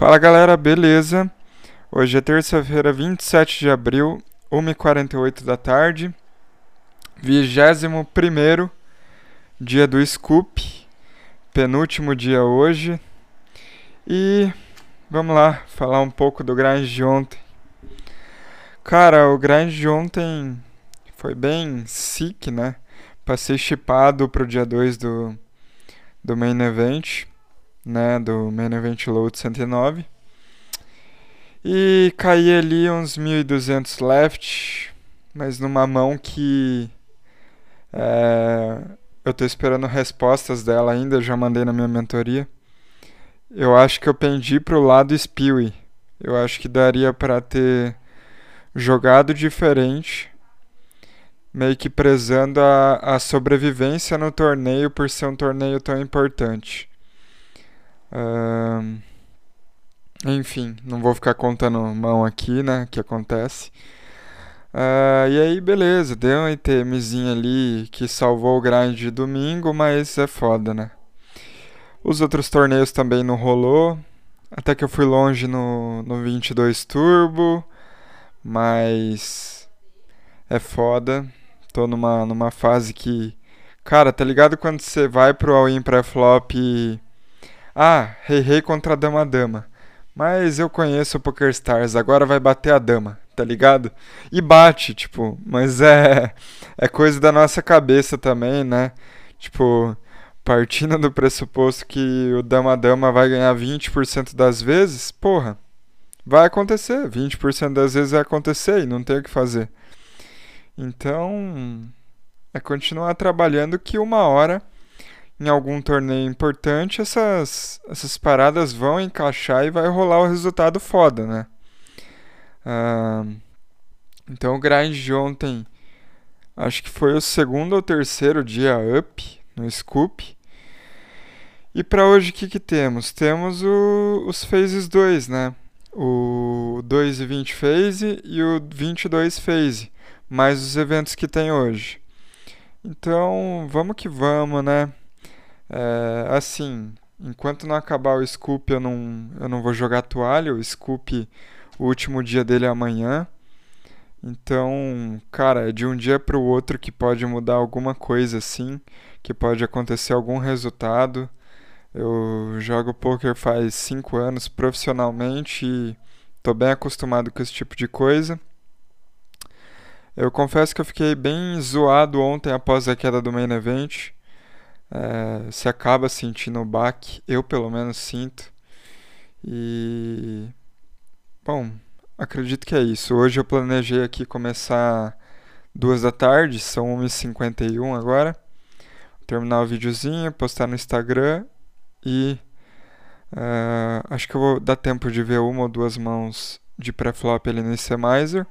Fala galera, beleza? Hoje é terça-feira, 27 de abril, 1h48 da tarde, 21 dia do Scoop, penúltimo dia hoje. E vamos lá, falar um pouco do grind de ontem. Cara, o grind de ontem foi bem sick, né? Passei chipado pro dia 2 do, do main event né, do Main Event Load 109. E caí ali uns 1200 left, mas numa mão que é, eu tô esperando respostas dela ainda, já mandei na minha mentoria. Eu acho que eu pendi pro lado Spewy. Eu acho que daria para ter jogado diferente, meio que prezando a, a sobrevivência no torneio por ser um torneio tão importante. Uh, enfim, não vou ficar contando mão aqui, né? Que acontece. Uh, e aí, beleza, deu um ITMzinho ali que salvou o grind de domingo, mas é foda, né? Os outros torneios também não rolou. Até que eu fui longe no, no 22 Turbo, mas é foda. Tô numa, numa fase que. Cara, tá ligado quando você vai pro all-in pré-flop e ah, rei rei contra dama dama. Mas eu conheço o PokerStars, agora vai bater a dama, tá ligado? E bate, tipo, mas é é coisa da nossa cabeça também, né? Tipo, partindo do pressuposto que o dama dama vai ganhar 20% das vezes, porra, vai acontecer, 20% das vezes vai acontecer e não tem o que fazer. Então, é continuar trabalhando que uma hora em algum torneio importante, essas, essas paradas vão encaixar e vai rolar o resultado foda, né? Então o grind de ontem, acho que foi o segundo ou terceiro dia up no Scoop. E para hoje o que, que temos? Temos o, os phases 2, né? O 2 e 20 phase e o 22 phase, mais os eventos que tem hoje. Então, vamos que vamos, né? É, assim, enquanto não acabar o Scoop, eu não, eu não vou jogar toalha. O Scoop, o último dia dele é amanhã. Então, cara, é de um dia para o outro que pode mudar alguma coisa assim, que pode acontecer algum resultado. Eu jogo poker faz 5 anos profissionalmente e tô bem acostumado com esse tipo de coisa. Eu confesso que eu fiquei bem zoado ontem após a queda do main event é, se acaba sentindo o baque, eu pelo menos sinto. E bom, acredito que é isso. Hoje eu planejei aqui começar duas da tarde, são 1h51 agora. Terminar o videozinho, postar no Instagram e uh, acho que eu vou dar tempo de ver uma ou duas mãos de pré-flop ali no ICMizer.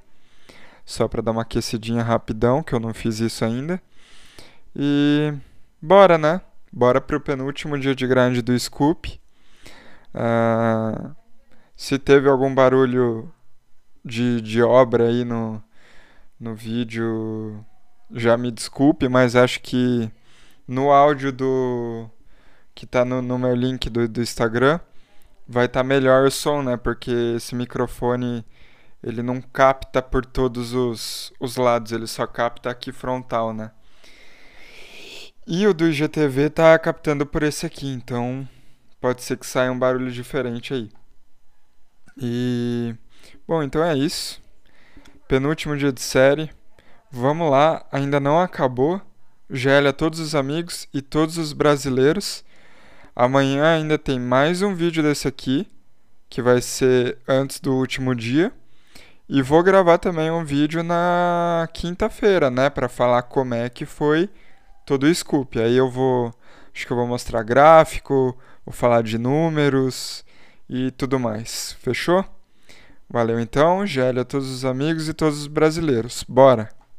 Só para dar uma aquecidinha rapidão, que eu não fiz isso ainda. E Bora, né? Bora pro penúltimo dia de grande do Scoop. Uh, se teve algum barulho de, de obra aí no, no vídeo, já me desculpe, mas acho que no áudio do que tá no, no meu link do, do Instagram vai estar tá melhor o som, né? Porque esse microfone ele não capta por todos os, os lados, ele só capta aqui frontal, né? E o do IGTV tá captando por esse aqui, então pode ser que saia um barulho diferente aí. E bom, então é isso. Penúltimo dia de série. Vamos lá, ainda não acabou. GL a todos os amigos e todos os brasileiros. Amanhã ainda tem mais um vídeo desse aqui, que vai ser antes do último dia. E vou gravar também um vídeo na quinta-feira, né, para falar como é que foi todo o scoop. Aí eu vou, acho que eu vou mostrar gráfico, vou falar de números e tudo mais. Fechou? Valeu então, GL a todos os amigos e todos os brasileiros. Bora!